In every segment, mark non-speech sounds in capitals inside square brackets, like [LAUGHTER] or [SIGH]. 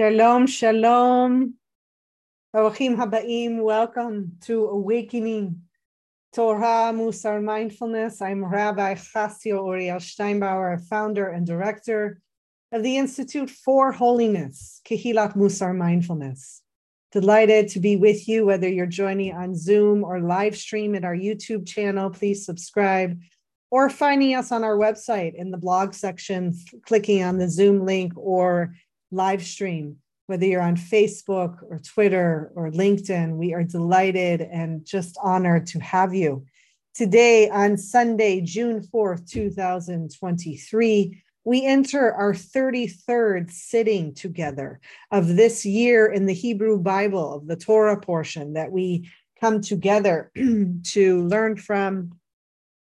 Shalom, shalom. Awakim Habaim, welcome to Awakening Torah Mussar Mindfulness. I'm Rabbi Chasio Uriel Steinbauer, founder and director of the Institute for Holiness, Kehilat Mussar Mindfulness. Delighted to be with you, whether you're joining on Zoom or live stream at our YouTube channel. Please subscribe or finding us on our website in the blog section, clicking on the Zoom link or live stream, whether you're on Facebook or Twitter or LinkedIn. We are delighted and just honored to have you. Today, on Sunday, June 4th, 2023, we enter our 33rd sitting together of this year in the Hebrew Bible, of the Torah portion that we come together [CLEARS THROAT] to learn from,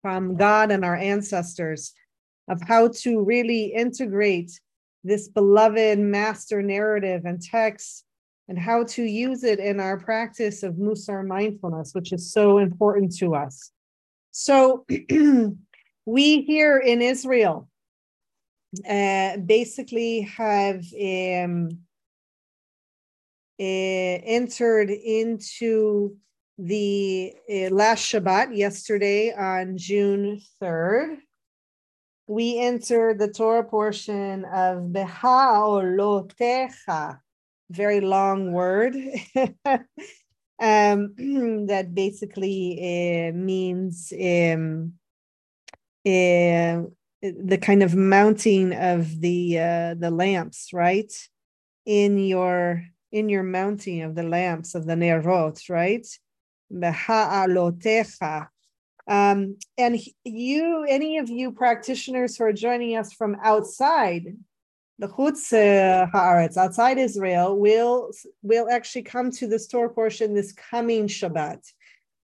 from God and our ancestors of how to really integrate this beloved master narrative and text and how to use it in our practice of Mussar mindfulness, which is so important to us. So, [CLEARS THROAT] we here in Israel uh, basically have um, uh, entered into the uh, last Shabbat yesterday on June 3rd we enter the Torah portion of Beha'alotecha, very long word [LAUGHS] um, [CLEARS THROAT] that basically uh, means um, uh, the kind of mounting of the uh, the lamps, right? In your in your mounting of the lamps of the nerot, right? Beha'alotecha um, and you, any of you practitioners who are joining us from outside the Chutz uh, Haaretz, outside Israel, will will actually come to the store portion this coming Shabbat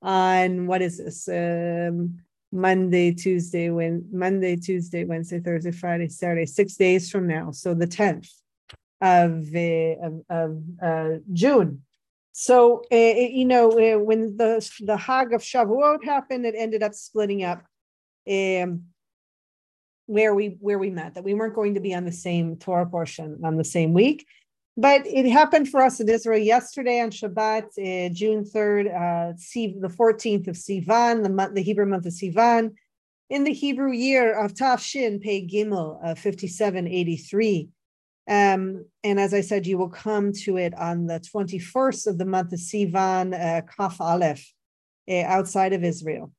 on what is this? Um, Monday, Tuesday, when Monday, Tuesday, Wednesday, Thursday, Friday, Saturday, six days from now. So the tenth of uh, of, of uh, June. So, uh, you know, uh, when the, the Hag of Shavuot happened, it ended up splitting up um, where we where we met, that we weren't going to be on the same Torah portion on the same week. But it happened for us in Israel yesterday on Shabbat, uh, June 3rd, uh, the 14th of Sivan, the, month, the Hebrew month of Sivan, in the Hebrew year of Tav Shin, Pei Gimel, uh, 5783. Um, and as I said, you will come to it on the 21st of the month of Sivan, uh, Kaf Aleph, uh, outside of Israel.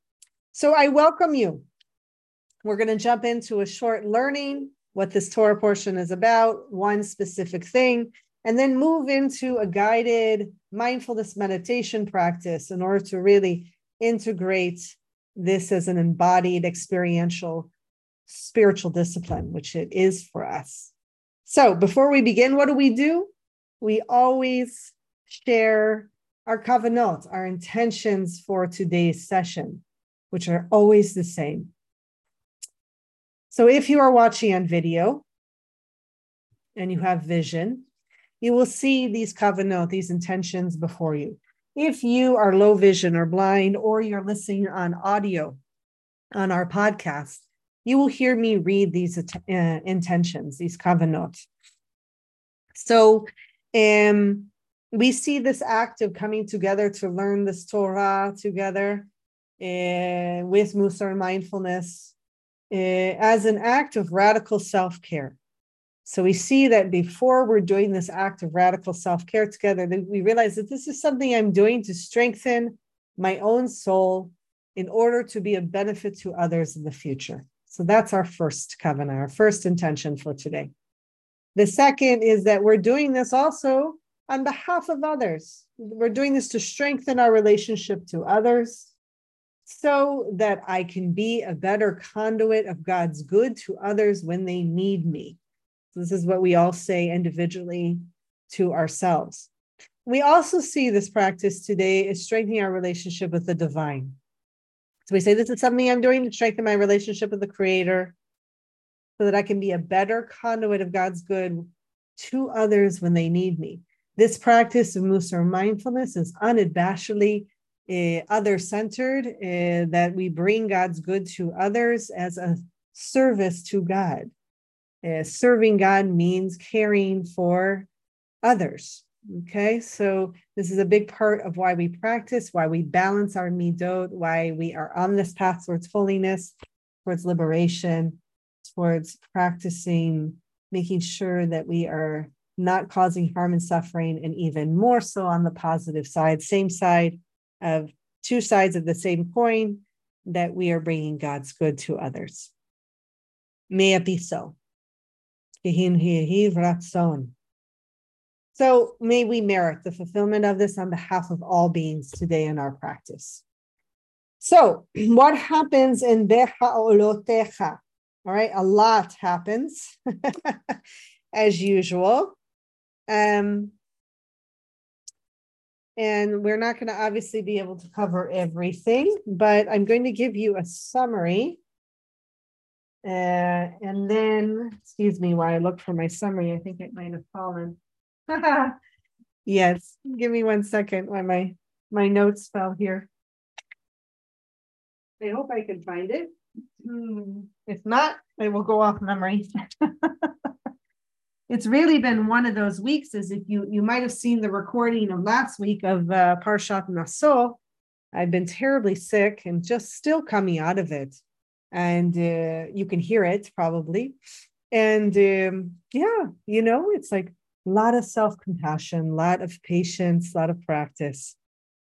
So I welcome you. We're going to jump into a short learning, what this Torah portion is about, one specific thing, and then move into a guided mindfulness meditation practice in order to really integrate this as an embodied experiential spiritual discipline, which it is for us. So before we begin, what do we do? We always share our kavanot, our intentions for today's session, which are always the same. So if you are watching on video and you have vision, you will see these kavanot, these intentions before you. If you are low vision or blind, or you're listening on audio on our podcast, you will hear me read these uh, intentions, these kavanot. So um, we see this act of coming together to learn this Torah together uh, with Mussar mindfulness uh, as an act of radical self care. So we see that before we're doing this act of radical self care together, that we realize that this is something I'm doing to strengthen my own soul in order to be a benefit to others in the future. So that's our first covenant, our first intention for today. The second is that we're doing this also on behalf of others. We're doing this to strengthen our relationship to others so that I can be a better conduit of God's good to others when they need me. This is what we all say individually to ourselves. We also see this practice today is strengthening our relationship with the divine. So we say, This is something I'm doing to strengthen my relationship with the Creator so that I can be a better conduit of God's good to others when they need me. This practice of Mussar mindfulness is unabashedly uh, other centered, uh, that we bring God's good to others as a service to God. Uh, serving God means caring for others. Okay, so this is a big part of why we practice, why we balance our midot, why we are on this path towards holiness, towards liberation, towards practicing, making sure that we are not causing harm and suffering, and even more so on the positive side, same side of two sides of the same coin, that we are bringing God's good to others. May it be so. So may we merit the fulfillment of this on behalf of all beings today in our practice. So, [CLEARS THROAT] what happens in Becha Olotecha? All right, a lot happens [LAUGHS] as usual. Um, and we're not going to obviously be able to cover everything, but I'm going to give you a summary. Uh, and then, excuse me, while I look for my summary, I think it might have fallen. [LAUGHS] yes, give me one second while my my notes fell here. I hope I can find it. Hmm. If not, I will go off memory. [LAUGHS] it's really been one of those weeks, as if you you might have seen the recording of last week of uh, Parshat Naso. I've been terribly sick and just still coming out of it, and uh, you can hear it probably. And um, yeah, you know, it's like a lot of self compassion, a lot of patience, a lot of practice.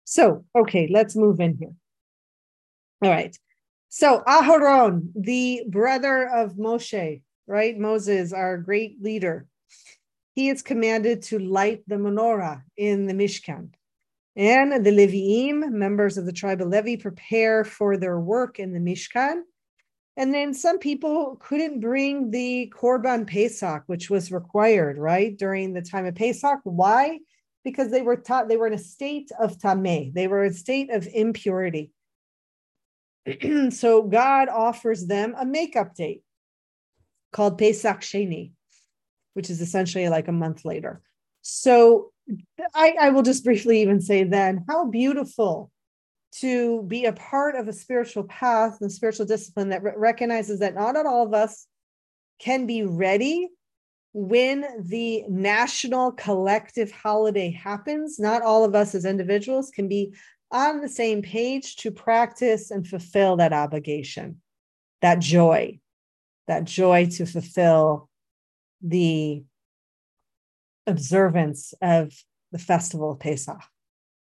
So, okay, let's move in here. All right. So, Aharon, the brother of Moshe, right? Moses, our great leader, he is commanded to light the menorah in the Mishkan. And the Leviim, members of the tribe of Levi, prepare for their work in the Mishkan and then some people couldn't bring the Korban Pesach, which was required, right, during the time of Pesach. Why? Because they were taught they were in a state of tameh. They were in a state of impurity. [CLEARS THROAT] so God offers them a makeup date called Pesach Sheni, which is essentially like a month later. So I, I will just [LAUGHS] briefly even say then how beautiful to be a part of a spiritual path and spiritual discipline that re- recognizes that not all of us can be ready when the national collective holiday happens. Not all of us as individuals can be on the same page to practice and fulfill that obligation, that joy, that joy to fulfill the observance of the festival of Pesach.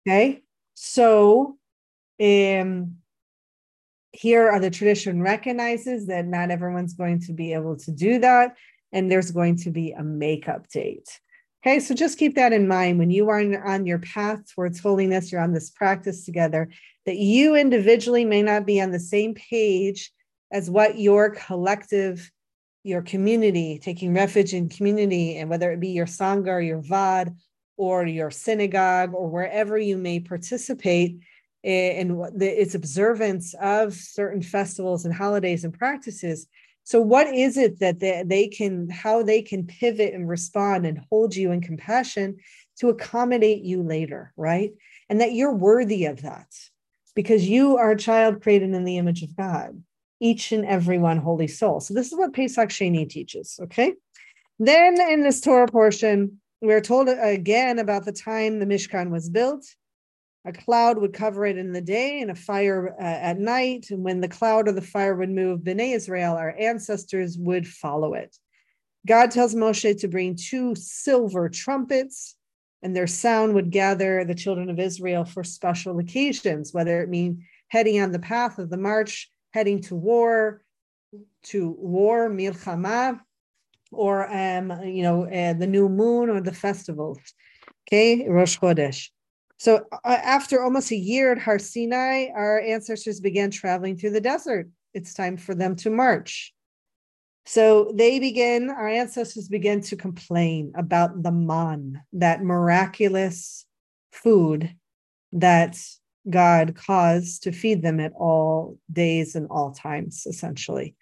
Okay. So um, here are the tradition recognizes that not everyone's going to be able to do that, and there's going to be a makeup date. Okay, so just keep that in mind when you are on your path towards holiness, you're on this practice together, that you individually may not be on the same page as what your collective, your community, taking refuge in community, and whether it be your Sangha or your VOD or your synagogue or wherever you may participate, Eh, and its observance of certain festivals and holidays and practices. So, what is it that they, they can, how they can pivot and respond and hold you in compassion to accommodate you later, right? And that you're worthy of that because you are a child created in the image of God, each and every one holy soul. So, this is what Pesach Sheni teaches, okay? Then in this Torah portion, we're told again about the time the Mishkan was built a cloud would cover it in the day and a fire uh, at night. And when the cloud or the fire would move, Bnei Israel, our ancestors, would follow it. God tells Moshe to bring two silver trumpets, and their sound would gather the children of Israel for special occasions, whether it mean heading on the path of the march, heading to war, to war, milchama, or um, you know, uh, the new moon or the festivals. Okay, Rosh Chodesh. So uh, after almost a year at Har Sinai, our ancestors began traveling through the desert. It's time for them to march. So they begin, our ancestors begin to complain about the man, that miraculous food that God caused to feed them at all days and all times, essentially.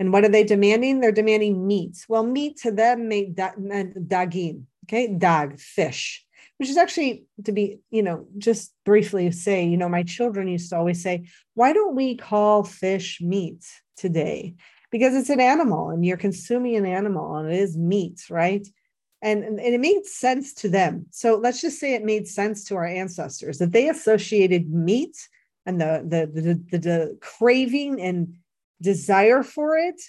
And what are they demanding? They're demanding meat. Well, meat to them meant dagim, okay, dag, fish which is actually to be, you know, just briefly say, you know, my children used to always say, why don't we call fish meat today? Because it's an animal and you're consuming an animal and it is meat, right? and, and it made sense to them. So let's just say it made sense to our ancestors that they associated meat and the the the, the, the craving and desire for it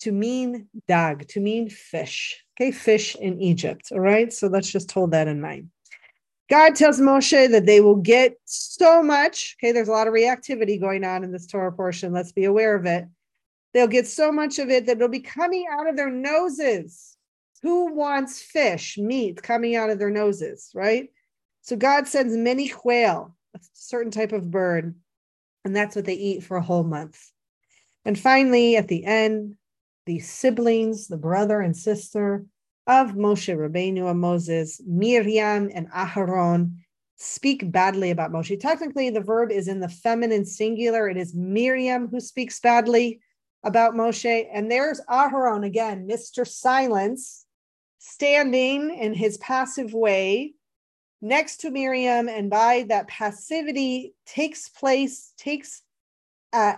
to mean dag, to mean fish. Okay, fish in Egypt. All right. So let's just hold that in mind. God tells Moshe that they will get so much. Okay, there's a lot of reactivity going on in this Torah portion. Let's be aware of it. They'll get so much of it that it'll be coming out of their noses. Who wants fish, meat coming out of their noses, right? So God sends many quail, a certain type of bird, and that's what they eat for a whole month. And finally, at the end, the siblings, the brother and sister of Moshe Rabbeinu and Moses, Miriam and Aharon, speak badly about Moshe. Technically, the verb is in the feminine singular. It is Miriam who speaks badly about Moshe. And there's Aharon again, Mr. Silence, standing in his passive way next to Miriam. And by that passivity takes place, takes uh,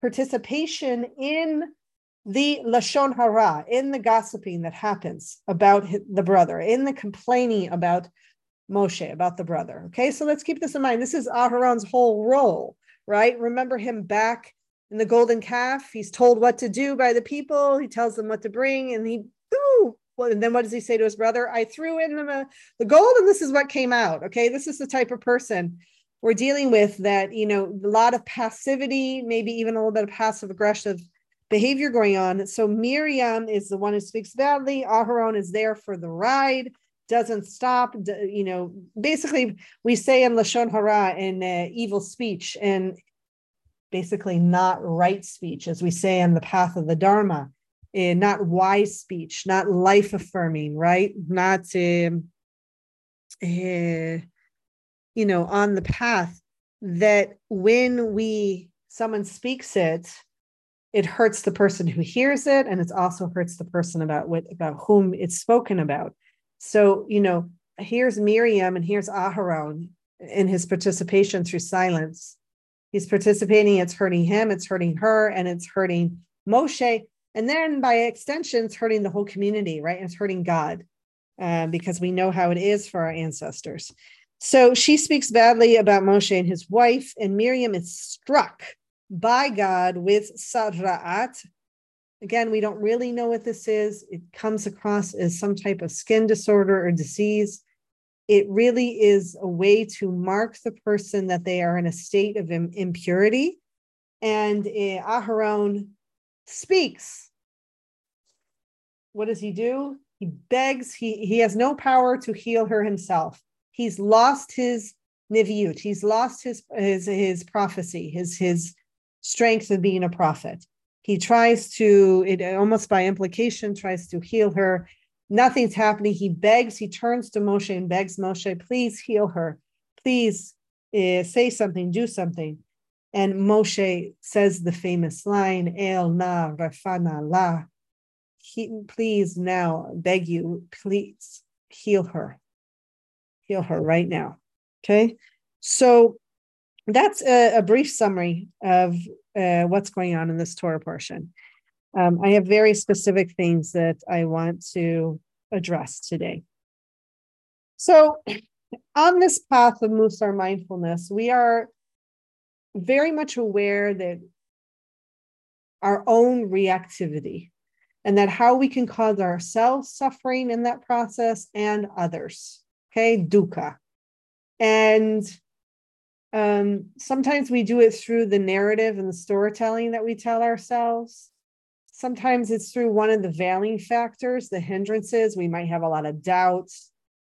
participation in the lashon hara, in the gossiping that happens about the brother, in the complaining about Moshe, about the brother. Okay, so let's keep this in mind. This is Aharon's whole role, right? Remember him back in the golden calf. He's told what to do by the people. He tells them what to bring, and he ooh. Well, and then what does he say to his brother? I threw in the, the gold, and this is what came out. Okay, this is the type of person we're dealing with that, you know, a lot of passivity, maybe even a little bit of passive aggressive behavior going on. So Miriam is the one who speaks badly. Aharon is there for the ride, doesn't stop. You know, basically, we say in Lashon Hara, in uh, evil speech, and basically not right speech, as we say in the path of the Dharma, uh, not wise speech, not life affirming, right? Not. Um, uh, you know on the path that when we someone speaks it it hurts the person who hears it and it also hurts the person about what about whom it's spoken about. So you know here's miriam and here's aharon in his participation through silence. He's participating it's hurting him it's hurting her and it's hurting moshe and then by extension it's hurting the whole community right? It's hurting god uh, because we know how it is for our ancestors. So she speaks badly about Moshe and his wife, and Miriam is struck by God with tzara'at. Again, we don't really know what this is. It comes across as some type of skin disorder or disease. It really is a way to mark the person that they are in a state of impurity. And uh, Aharon speaks. What does he do? He begs, he, he has no power to heal her himself he's lost his niviut, he's lost his his his prophecy, his his strength of being a prophet. He tries to, it almost by implication, tries to heal her. Nothing's happening. He begs, he turns to Moshe and begs Moshe, please heal her. Please uh, say something, do something. And Moshe says the famous line, El na refa na la. He, please now, beg you, please heal her heal her right now. Okay. So that's a, a brief summary of uh, what's going on in this Torah portion. Um, I have very specific things that I want to address today. So, on this path of Mussar mindfulness, we are very much aware that our own reactivity and that how we can cause ourselves suffering in that process and others okay, dukkha. And um, sometimes we do it through the narrative and the storytelling that we tell ourselves. Sometimes it's through one of the veiling factors, the hindrances. We might have a lot of doubts.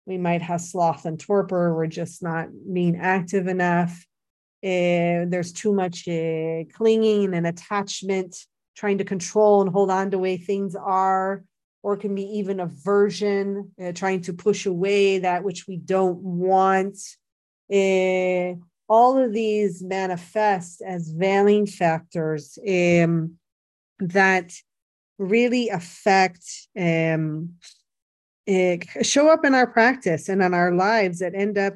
We might have sloth and torpor. We're just not being active enough. Uh, there's too much uh, clinging and attachment, trying to control and hold on to way things are or it can be even aversion, uh, trying to push away that which we don't want. All of these manifest as veiling factors um, that really affect, um, show up in our practice and in our lives that end up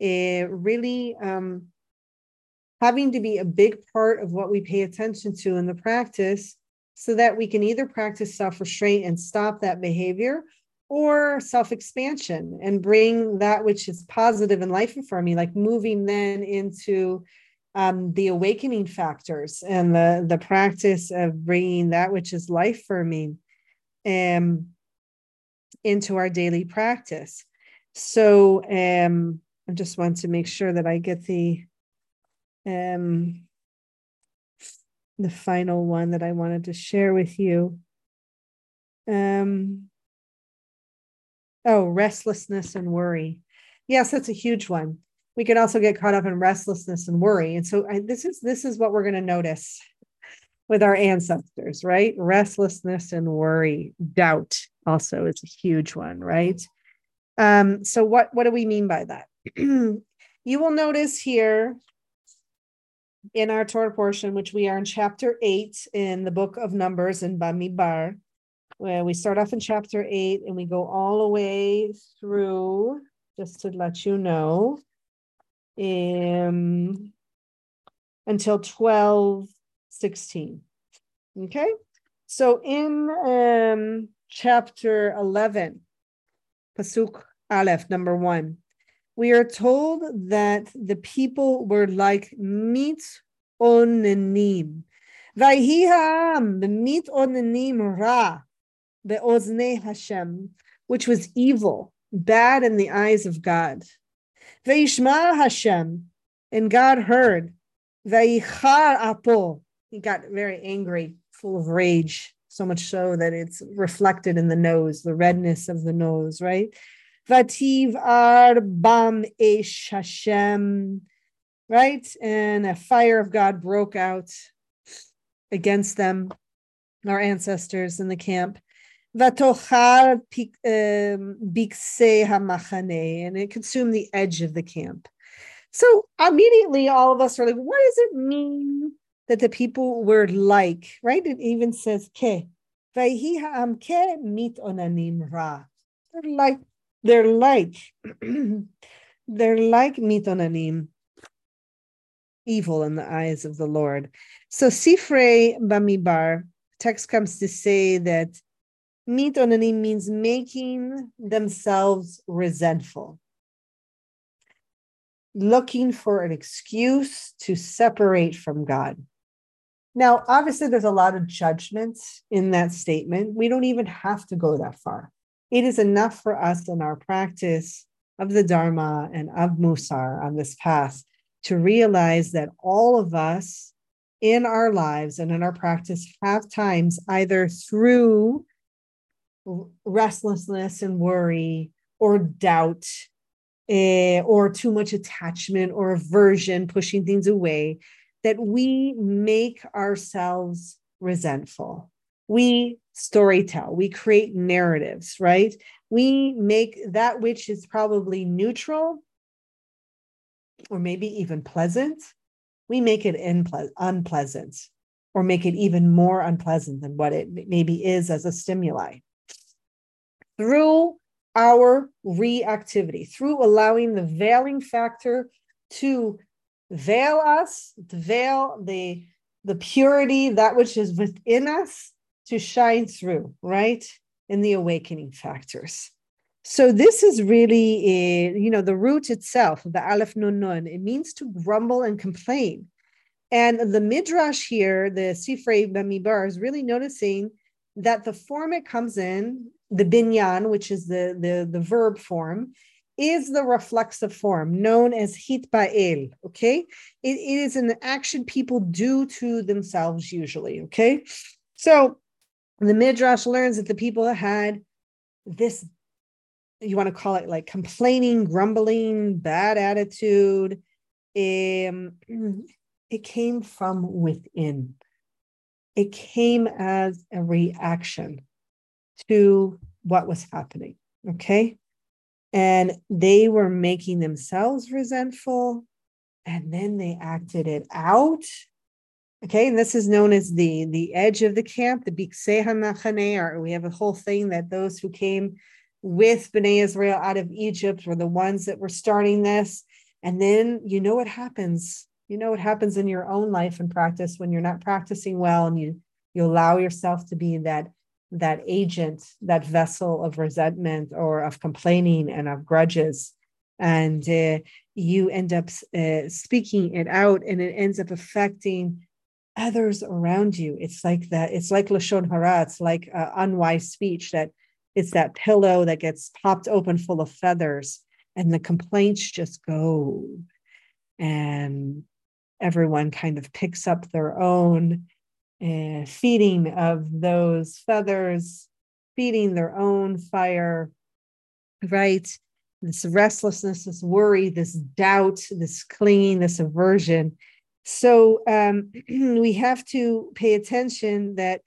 uh, really um, having to be a big part of what we pay attention to in the practice so that we can either practice self restraint and stop that behavior, or self expansion and bring that which is positive and life affirming, like moving then into um, the awakening factors and the, the practice of bringing that which is life affirming um, into our daily practice. So um, I just want to make sure that I get the um, the final one that I wanted to share with you. Um, oh, restlessness and worry. Yes, that's a huge one. We can also get caught up in restlessness and worry. And so I, this is this is what we're going to notice with our ancestors, right? Restlessness and worry, doubt also is a huge one, right? Um, so what what do we mean by that? [CLEARS THROAT] you will notice here in our Torah portion, which we are in chapter eight in the book of Numbers in Bamidbar, where we start off in chapter eight and we go all the way through, just to let you know, um, until 12, 16. Okay. So in um, chapter 11, Pasuk Aleph, number one, we are told that the people were like meat onenim. Vayiham, the mitonanim ra, the ozne Hashem, which was evil, bad in the eyes of God. Vayishma Hashem, and God heard. Vayichar apo, he got very angry, full of rage, so much so that it's reflected in the nose, the redness of the nose, right? Vativ ar bam esh Hashem, right? And a fire of God broke out against them, our ancestors in the camp. Vatochar um, bikse hamachane, and it consumed the edge of the camp. So immediately, all of us are like, what does it mean that the people were like? Right? It even says ke. ke mit ra. They're like they're like [CLEARS THROAT] they're like mitonanim, evil in the eyes of the Lord. So Sifrei Bamidbar text comes to say that mitonanim means making themselves resentful, looking for an excuse to separate from God. Now, obviously, there's a lot of judgment in that statement. We don't even have to go that far it is enough for us in our practice of the Dharma and of Mussar on this path to realize that all of us in our lives and in our practice have times either through restlessness and worry or doubt eh, or too much attachment or aversion, pushing things away, that we make ourselves resentful. We storytell, we create narratives, right? We make that which is probably neutral or maybe even pleasant, we make it inple- unpleasant or make it even more unpleasant than what it maybe is as a stimuli. Through our reactivity, through allowing the veiling factor to veil us, to veil the, the purity, that which is within us, to shine through, right? In the awakening factors. So this is really, a, you know, the root itself, the aleph nun nun. It means to grumble and complain. And the midrash here, the Sifrei Bamidbar, is really noticing that the form it comes in, the binyan, which is the, the, the verb form, is the reflexive form known as hit hitpa'el. Okay, it, it is an action people do to themselves usually. Okay, so the Midrash learns that the people had this, you want to call it like complaining, grumbling, bad attitude. Um, [CLEARS THROAT] it came from within. It came as a reaction to what was happening. Okay. And they were making themselves resentful and then they acted it out Okay, and this is known as the the edge of the camp, the HaMachane, or we have a whole thing that those who came with Bnei Israel out of Egypt were the ones that were starting this. And then you know what happens. You know what happens in your own life and practice when you're not practicing well and you you allow yourself to be that that agent, that vessel of resentment or of complaining and of grudges. And uh, you end up uh, speaking it out, and it ends up affecting others around you. It's like that. It's like lashon hara. It's like uh, unwise speech. That it's that pillow that gets popped open full of feathers, and the complaints just go, and everyone kind of picks up their own uh, feeding of those feathers, feeding their own fire, right? This restlessness, this worry, this doubt, this clinging, this aversion. So um, [CLEARS THROAT] we have to pay attention that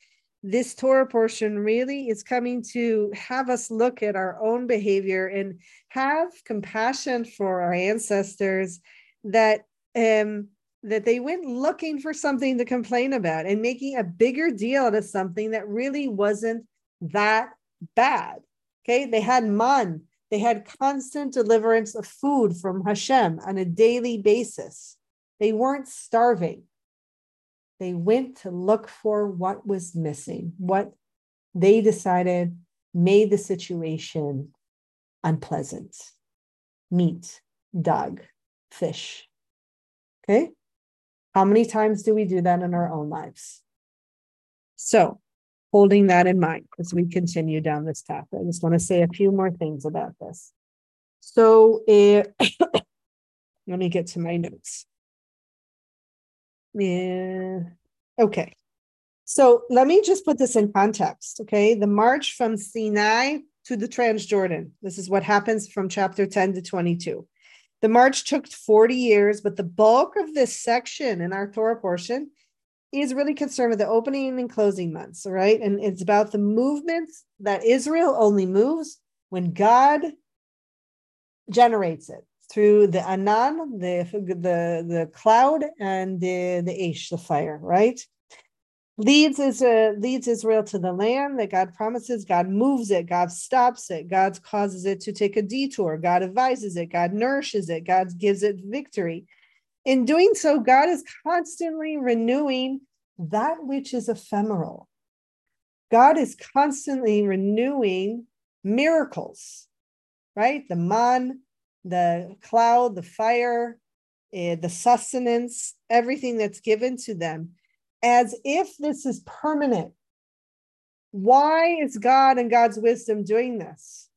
this Torah portion really is coming to have us look at our own behavior and have compassion for our ancestors that um, that they went looking for something to complain about and making a bigger deal out of something that really wasn't that bad. Okay, they had man, they had constant deliverance of food from Hashem on a daily basis. They weren't starving. They went to look for what was missing, what they decided made the situation unpleasant meat, dag, fish. Okay. How many times do we do that in our own lives? So, holding that in mind as we continue down this path, I just want to say a few more things about this. So, uh, [COUGHS] let me get to my notes. Yeah. Okay. So let me just put this in context. Okay. The march from Sinai to the Transjordan. This is what happens from chapter 10 to 22. The march took 40 years, but the bulk of this section in our Torah portion is really concerned with the opening and closing months, right? And it's about the movements that Israel only moves when God generates it through the anan, the the the cloud, and the the esh, the fire, right? Leads is uh, leads Israel to the land that God promises. God moves it. God stops it. God causes it to take a detour. God advises it. God nourishes it. God gives it victory. In doing so, God is constantly renewing that which is ephemeral. God is constantly renewing miracles, right? The man, the cloud, the fire, uh, the sustenance, everything that's given to them as if this is permanent. Why is God and God's wisdom doing this?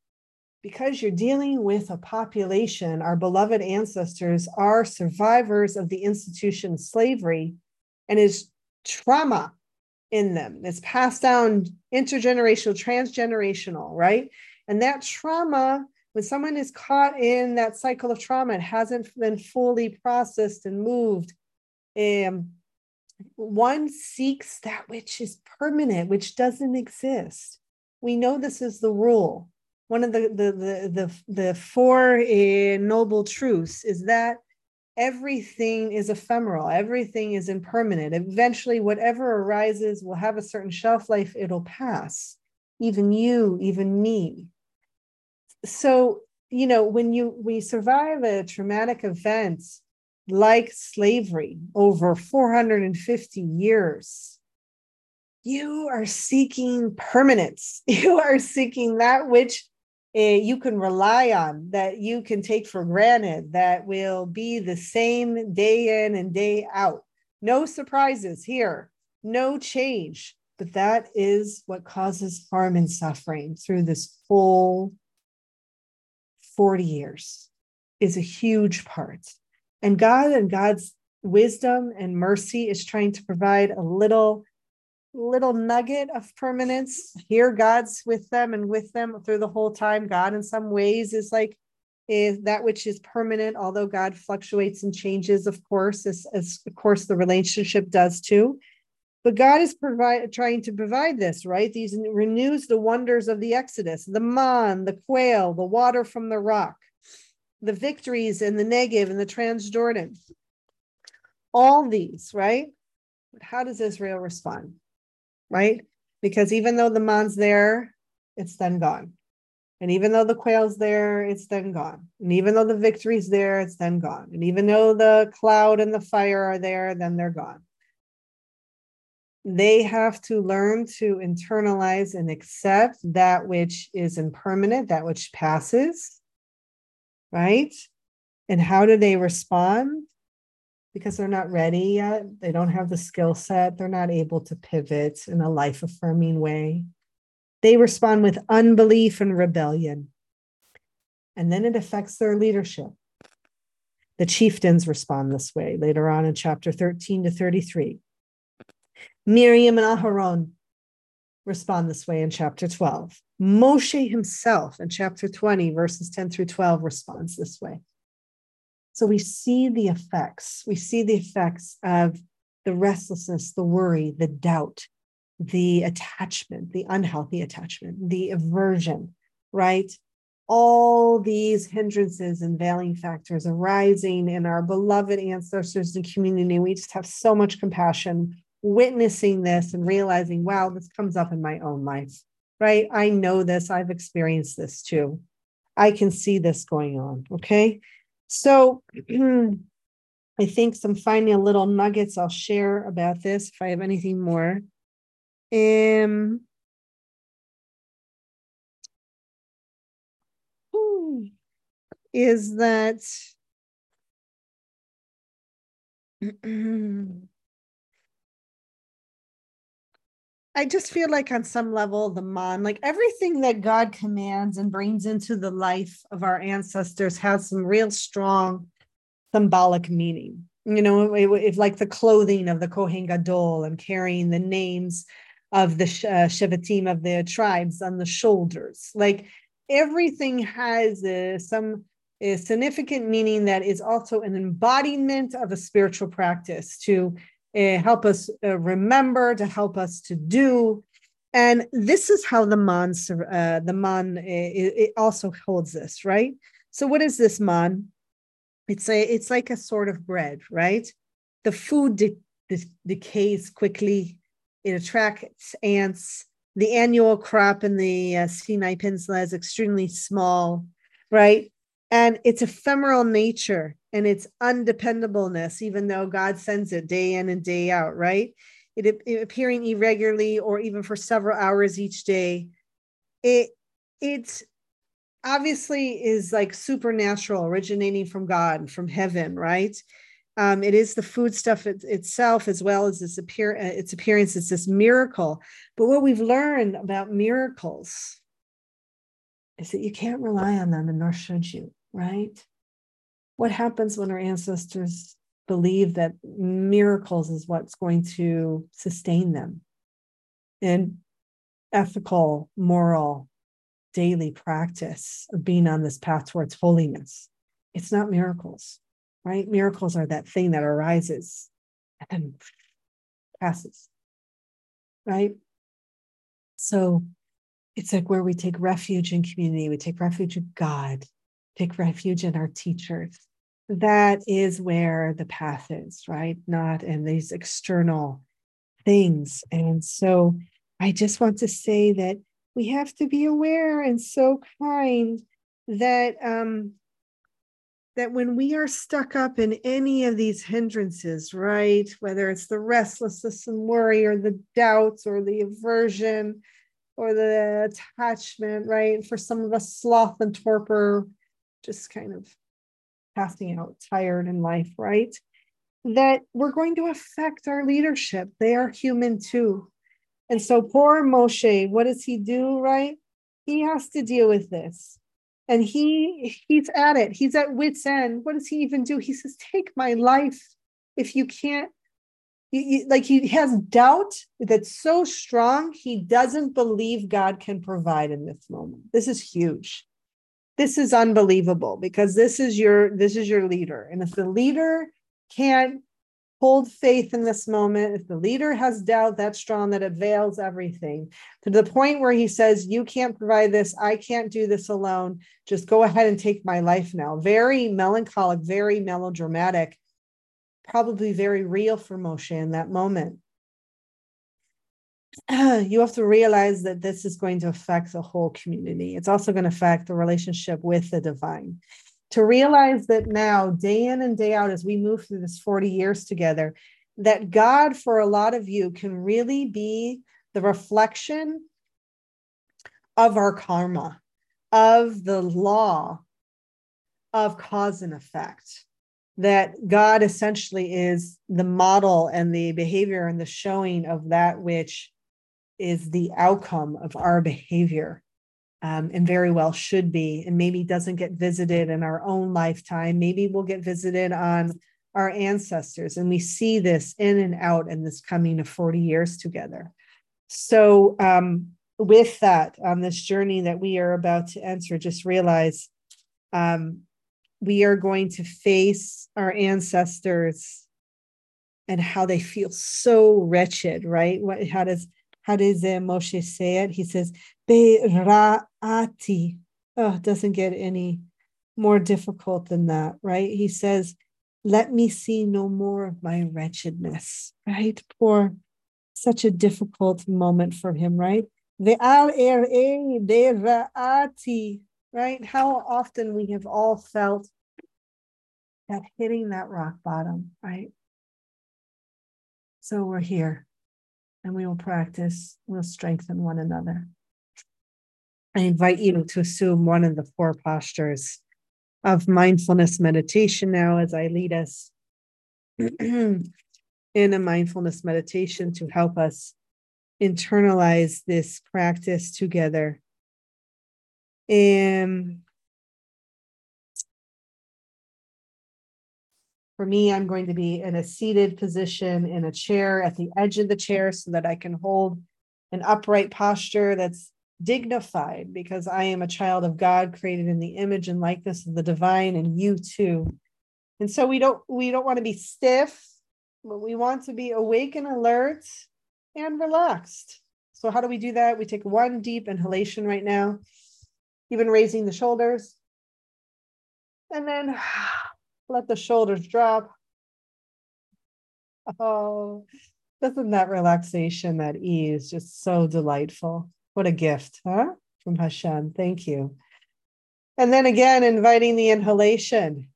Because you're dealing with a population, our beloved ancestors are survivors of the institution of slavery and is trauma in them. It's passed down intergenerational, transgenerational, right? And that trauma, when someone is caught in that cycle of trauma, it hasn't been fully processed and moved. Um, one seeks that which is permanent, which doesn't exist. We know this is the rule. One of the the the the, the four uh, noble truths is that everything is ephemeral, everything is impermanent. Eventually, whatever arises will have a certain shelf life, it'll pass. Even you, even me. So, you know, when you we survive a traumatic event, like slavery over 450 years. You are seeking permanence. [LAUGHS] You are seeking that which uh, you can rely on, that you can take for granted, that will be the same day in and day out. No surprises here, no change. But that is what causes harm and suffering through this full 40 years, is a huge part. And God and God's wisdom and mercy is trying to provide a little little nugget of permanence. Here God's with them and with them through the whole time. God in some ways is like is that which is permanent, although God fluctuates and changes, of course, as, as of course the relationship does too. But God is provide, trying to provide this, right? These renews the wonders of the Exodus, the man, the quail, the water from the rock the victories in the Negev and the Transjordan. All these, right? But how does Israel respond? Right? Because even though the man's there, it's then gone. And even though the quail's there, it's then gone. And even though the victory's there, it's then gone. And even though the cloud and the fire are there, then they're gone. they have to learn to internalize and accept that which is impermanent, that which passes, right? And how do they respond? Because they're not ready yet. They don't have the skill set. They're not able to pivot in a life affirming way. They respond with unbelief and rebellion. And then it affects their leadership. The chieftains respond this way later on in chapter 13 to 33. Miriam and Aharon respond this way in chapter 12. Moshe himself in chapter 20, verses 10 through 12, responds this way. So we see the effects. We see the effects of the restlessness, the worry, the doubt, the attachment, the unhealthy attachment, the aversion, right? All these hindrances and veiling factors arising in our beloved ancestors and community. We just have so much compassion witnessing this and realizing, wow, this comes up in my own life, right? I know this, I've experienced this too. I can see this going on. Okay. So [CLEARS THROAT] I think some final little nuggets I'll share about this if I have anything more. Um, is that [CLEARS THROAT] I just feel like on some level, the man, like everything that God commands and brings into the life of our ancestors has some real strong symbolic meaning. You know, if like the clothing of the Kohen Gadol and carrying the names of the uh, Shevatim of the tribes on the shoulders, like everything has uh, some uh, significant meaning that is also an embodiment of a spiritual practice to uh, help us uh, remember, to help us to do. And this is how the man, uh, the man, it, it also holds this, right? So what is this man? It's a, it's like a sort of bread, right? The food de- de- decays quickly. It attracts ants. The annual crop in the Sinai Peninsula is extremely small, right? And its ephemeral nature and its undependableness, even though God sends it day in and day out, right? It, it appearing irregularly or even for several hours each day. It it obviously is like supernatural, originating from God, from heaven, right? Um, it is the food stuff it, itself as well as its appear its appearance. It's this miracle. But what we've learned about miracles is that you can't rely on them, and nor should you, right? what happens when our ancestors believe that miracles is what's going to sustain them and ethical, moral, daily practice of being on this path towards holiness. It's not miracles, right? Miracles are that thing that arises and passes, right? So it's like where we take refuge in community, we take refuge in God, take refuge in our teachers, that is where the path is, right? Not in these external things. And so I just want to say that we have to be aware and so kind that um that when we are stuck up in any of these hindrances, right, whether it's the restlessness and worry or the doubts or the aversion or the attachment, right? For some of us, sloth and torpor, just kind of passing out tired in life, right? That we're going to affect our leadership. They are human too. And so poor Moshe, what does he do, right? He has to deal with this. And he he's at it. He's at wit's end. What does he even do? He says, take my life if you can't like he has doubt that's so strong he doesn't believe god can provide in this moment this is huge this is unbelievable because this is your this is your leader. And if the leader can't hold faith in this moment if the leader has doubt that strong that it veils everything to the point where he says you can't provide this. I can't do this alone. Just go ahead and take my life now. Very melancholic very melodramatic probably very real for moshe in that moment [CLEARS THROAT] you have to realize that this is going to affect the whole community. It's also going to affect the relationship with the divine. To realize that now, day in and day out, as we move through this 40 years together, that God, for a lot of you, can really be the reflection of our karma, of the law of cause and effect. That God essentially is the model and the behavior and the showing of that which is the outcome of our behavior um, and very well should be, and maybe doesn't get visited in our own lifetime. Maybe we'll get visited on our ancestors. And we see this in and out in this coming of 40 years together. So, um, with that, on this journey that we are about to enter, just realize um, we are going to face our ancestors and how they feel so wretched, right? What, how does how does uh, Moshe say it? He says, Be'ra'ati. Oh, it doesn't get any more difficult than that, right? He says, let me see no more of my wretchedness, right? Poor, such a difficult moment for him, right? Ve'al er'e be'ra'ati, right? How often we have all felt that hitting that rock bottom, right? So we're here and we will practice, we'll strengthen one another. I invite you to assume one of the four postures of mindfulness meditation now as I lead us [CLEARS THROAT] in a mindfulness meditation to help us internalize this practice together. And For me, I'm going to be in a seated position in a chair at the edge of the chair so that I can hold an upright posture that's dignified because I am a child of God created in the image and likeness of the divine and you too. And so we don't we don't want to be stiff, but we want to be awake and alert and relaxed. So how do we do that? We take one deep inhalation right now, even raising the shoulders. And then let the shoulders drop. Oh, doesn't that relaxation, that ease, just so delightful? What a gift, huh? From Hashem. Thank you. And then again, inviting the inhalation.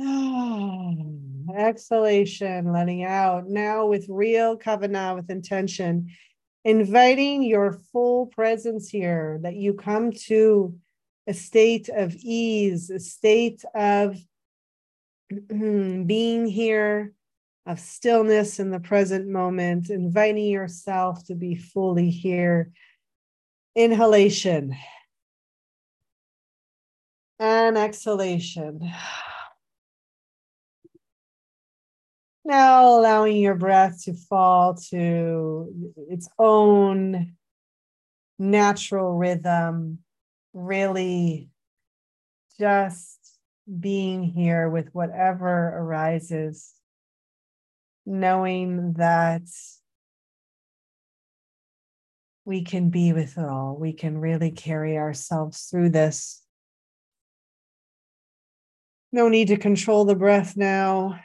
Oh, exhalation, letting out. Now with real kavanah, with intention, inviting your full presence here, that you come to a state of ease, a state of [CLEARS THROAT] being here, of stillness in the present moment, inviting yourself to be fully here. Inhalation and exhalation. Now allowing your breath to fall to its own natural rhythm really just being here with whatever arises, knowing that we can be with it all. We can really carry ourselves through this. No need to control the breath now.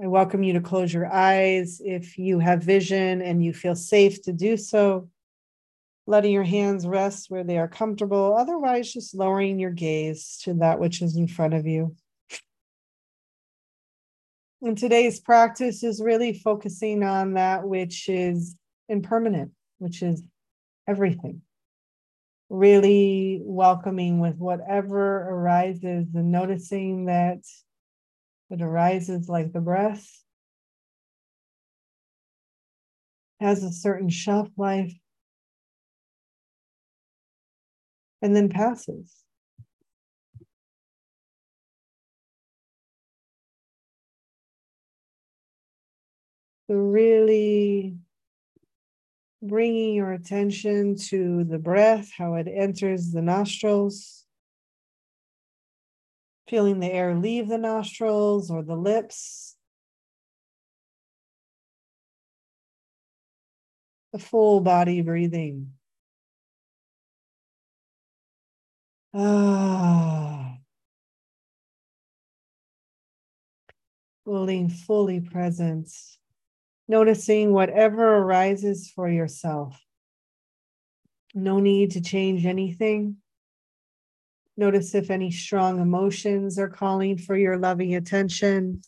I welcome you to close your eyes if you have vision and you feel safe to do so letting your hands rest where they are comfortable. Otherwise, just lowering your gaze to that which is in front of you. And today's practice is really focusing on that which is impermanent, which is everything. Really welcoming with whatever arises and noticing that it arises like the breath, has a certain shelf life, and then passes. So, really bringing your attention to the breath, how it enters the nostrils, feeling the air leave the nostrils or the lips. The full body breathing. Ah. Feeling fully present, noticing whatever arises for yourself. No need to change anything. Notice if any strong emotions are calling for your loving attention.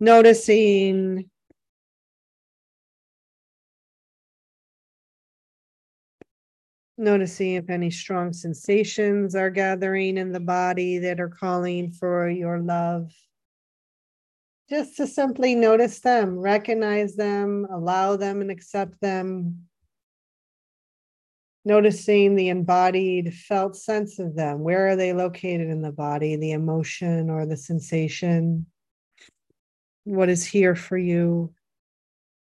Noticing Noticing if any strong sensations are gathering in the body that are calling for your love. Just to simply notice them, recognize them, allow them, and accept them. Noticing the embodied felt sense of them. Where are they located in the body? The emotion or the sensation? What is here for you?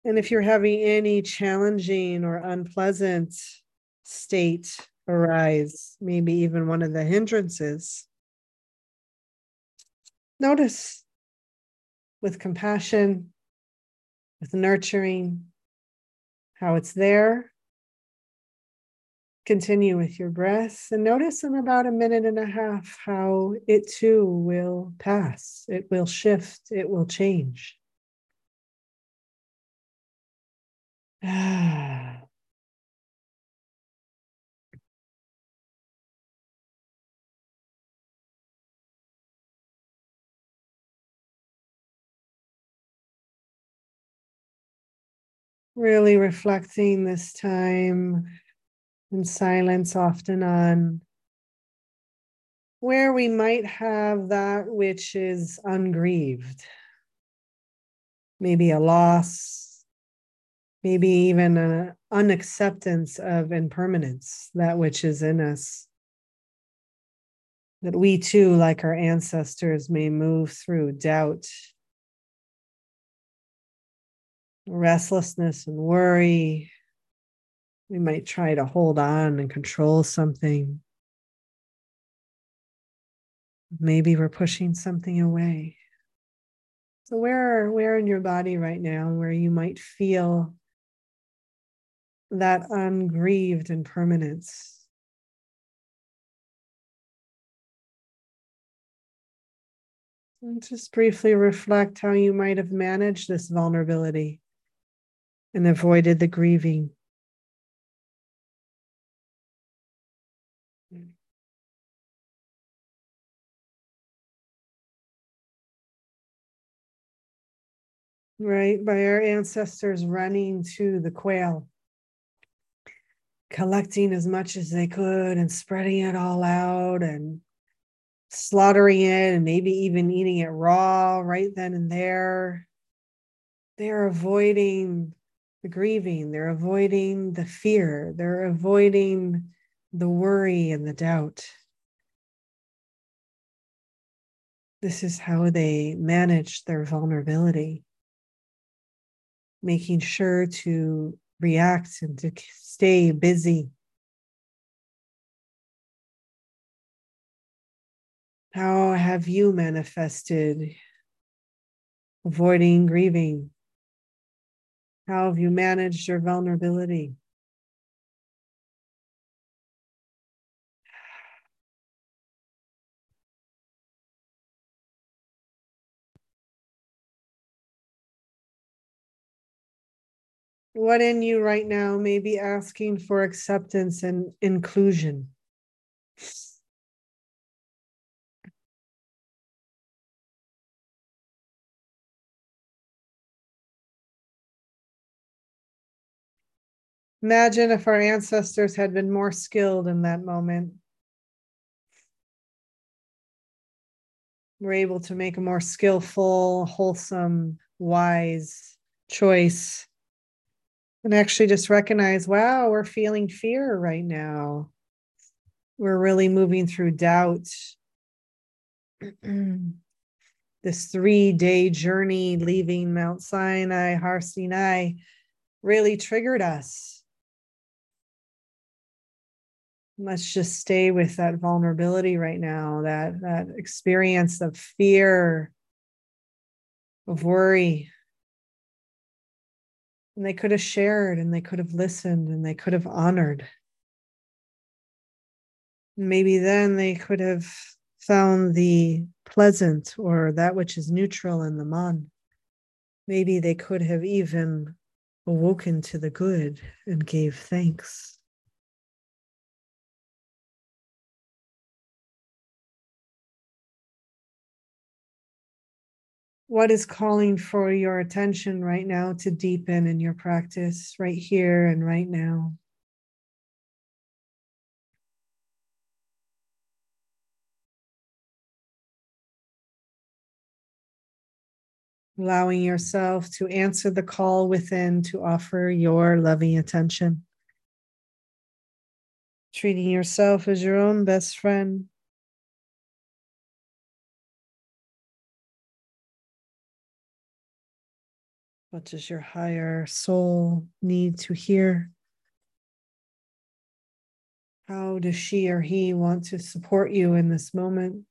And if you're having any challenging or unpleasant state arise, maybe even one of the hindrances. Notice with compassion, with nurturing, how it's there. Continue with your breath and notice in about a minute and a half how it too will pass, it will shift, it will change. [SIGHS] Ah. Really reflecting this time in silence, often on where we might have that which is ungrieved. Maybe a loss, maybe even an unacceptance of impermanence, that which is in us. That we too, like our ancestors, may move through doubt restlessness and worry. We might try to hold on and control something. Maybe we're pushing something away. So where where in your body right now where you might feel that ungrieved impermanence? And just briefly reflect how you might have managed this vulnerability and avoided the grieving. Right, by our ancestors running to the quail, collecting as much as they could and spreading it all out and slaughtering it and maybe even eating it raw right then and there. They're avoiding the grieving, they're avoiding the fear, they're avoiding the worry and the doubt. This is how they manage their vulnerability, making sure to react and to stay busy. How have you manifested avoiding grieving? How have you managed your vulnerability? What in you right now may be asking for acceptance and inclusion? Imagine if our ancestors had been more skilled in that moment. We're able to make a more skillful, wholesome, wise choice. And actually just recognize wow, we're feeling fear right now. We're really moving through doubt. [CLEARS THROAT] this three day journey leaving Mount Sinai, Har Sinai, really triggered us let's just stay with that vulnerability right now that that experience of fear of worry. And they could have shared and they could have listened and they could have honored. Maybe then they could have found the pleasant or that which is neutral in the man. Maybe they could have even awoken to the good and gave thanks what is calling for your attention right now to deepen in your practice right here and right now. Allowing yourself to answer the call within to offer your loving attention. Treating yourself as your own best friend. What does your higher soul need to hear? How does she or he want to support you in this moment?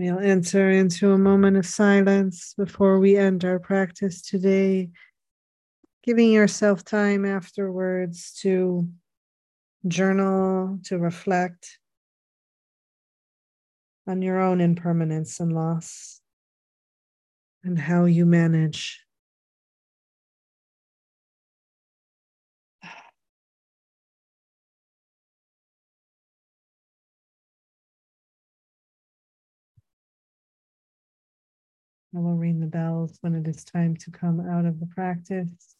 We'll enter into a moment of silence before we end our practice today, giving yourself time afterwards to journal, to reflect on your own impermanence and loss and how you manage I will ring the bells when it is time to come out of the practice.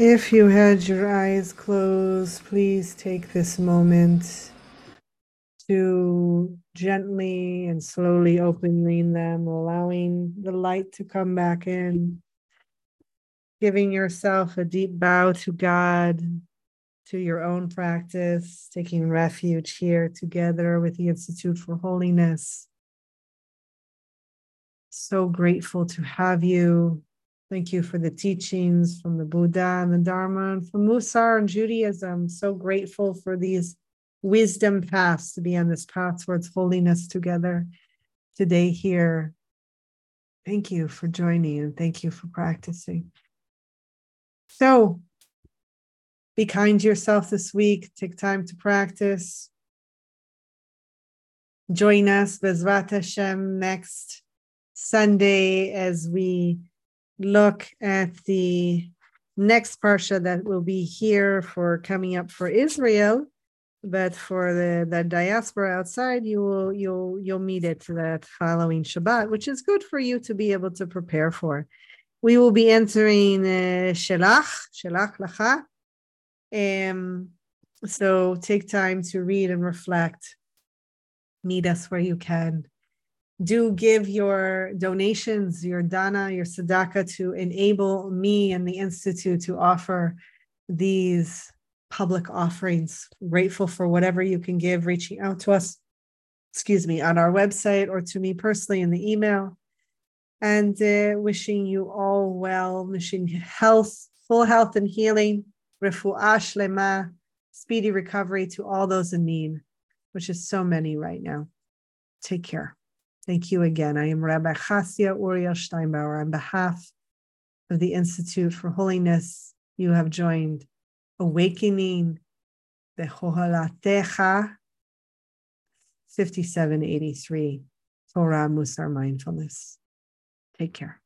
If you had your eyes closed, please take this moment to gently and slowly opening them, allowing the light to come back in, giving yourself a deep bow to God, to your own practice, taking refuge here together with the Institute for Holiness. So grateful to have you Thank you for the teachings from the Buddha and the Dharma and from Mussar and Judaism. So grateful for these wisdom paths to be on this path towards holiness together today here. Thank you for joining and thank you for practicing. So be kind to yourself this week. Take time to practice. Join us, Bezrat Hashem, next Sunday as we look at the next parsha that will be here for coming up for Israel, but for the, the diaspora outside, you will you'll you'll meet it that following Shabbat, which is good for you to be able to prepare for. We will be entering uh, Shelach, Shelach Lacha. Um, so take time to read and reflect. Meet us where you can do give your donations, your dana, your tzedakah to enable me and the Institute to offer these public offerings. Grateful for whatever you can give, reaching out to us, excuse me, on our website or to me personally in the email. And uh, wishing you all well, wishing health, full health and healing, refuah shlema, speedy recovery to all those in need, which is so many right now. Take care. Thank you again. I am Rabbi Chasya Uriel Steinbauer. On behalf of the Institute for Holiness, you have joined Awakening the Chohalatecha 5783 Torah Mussar Mindfulness. Take care.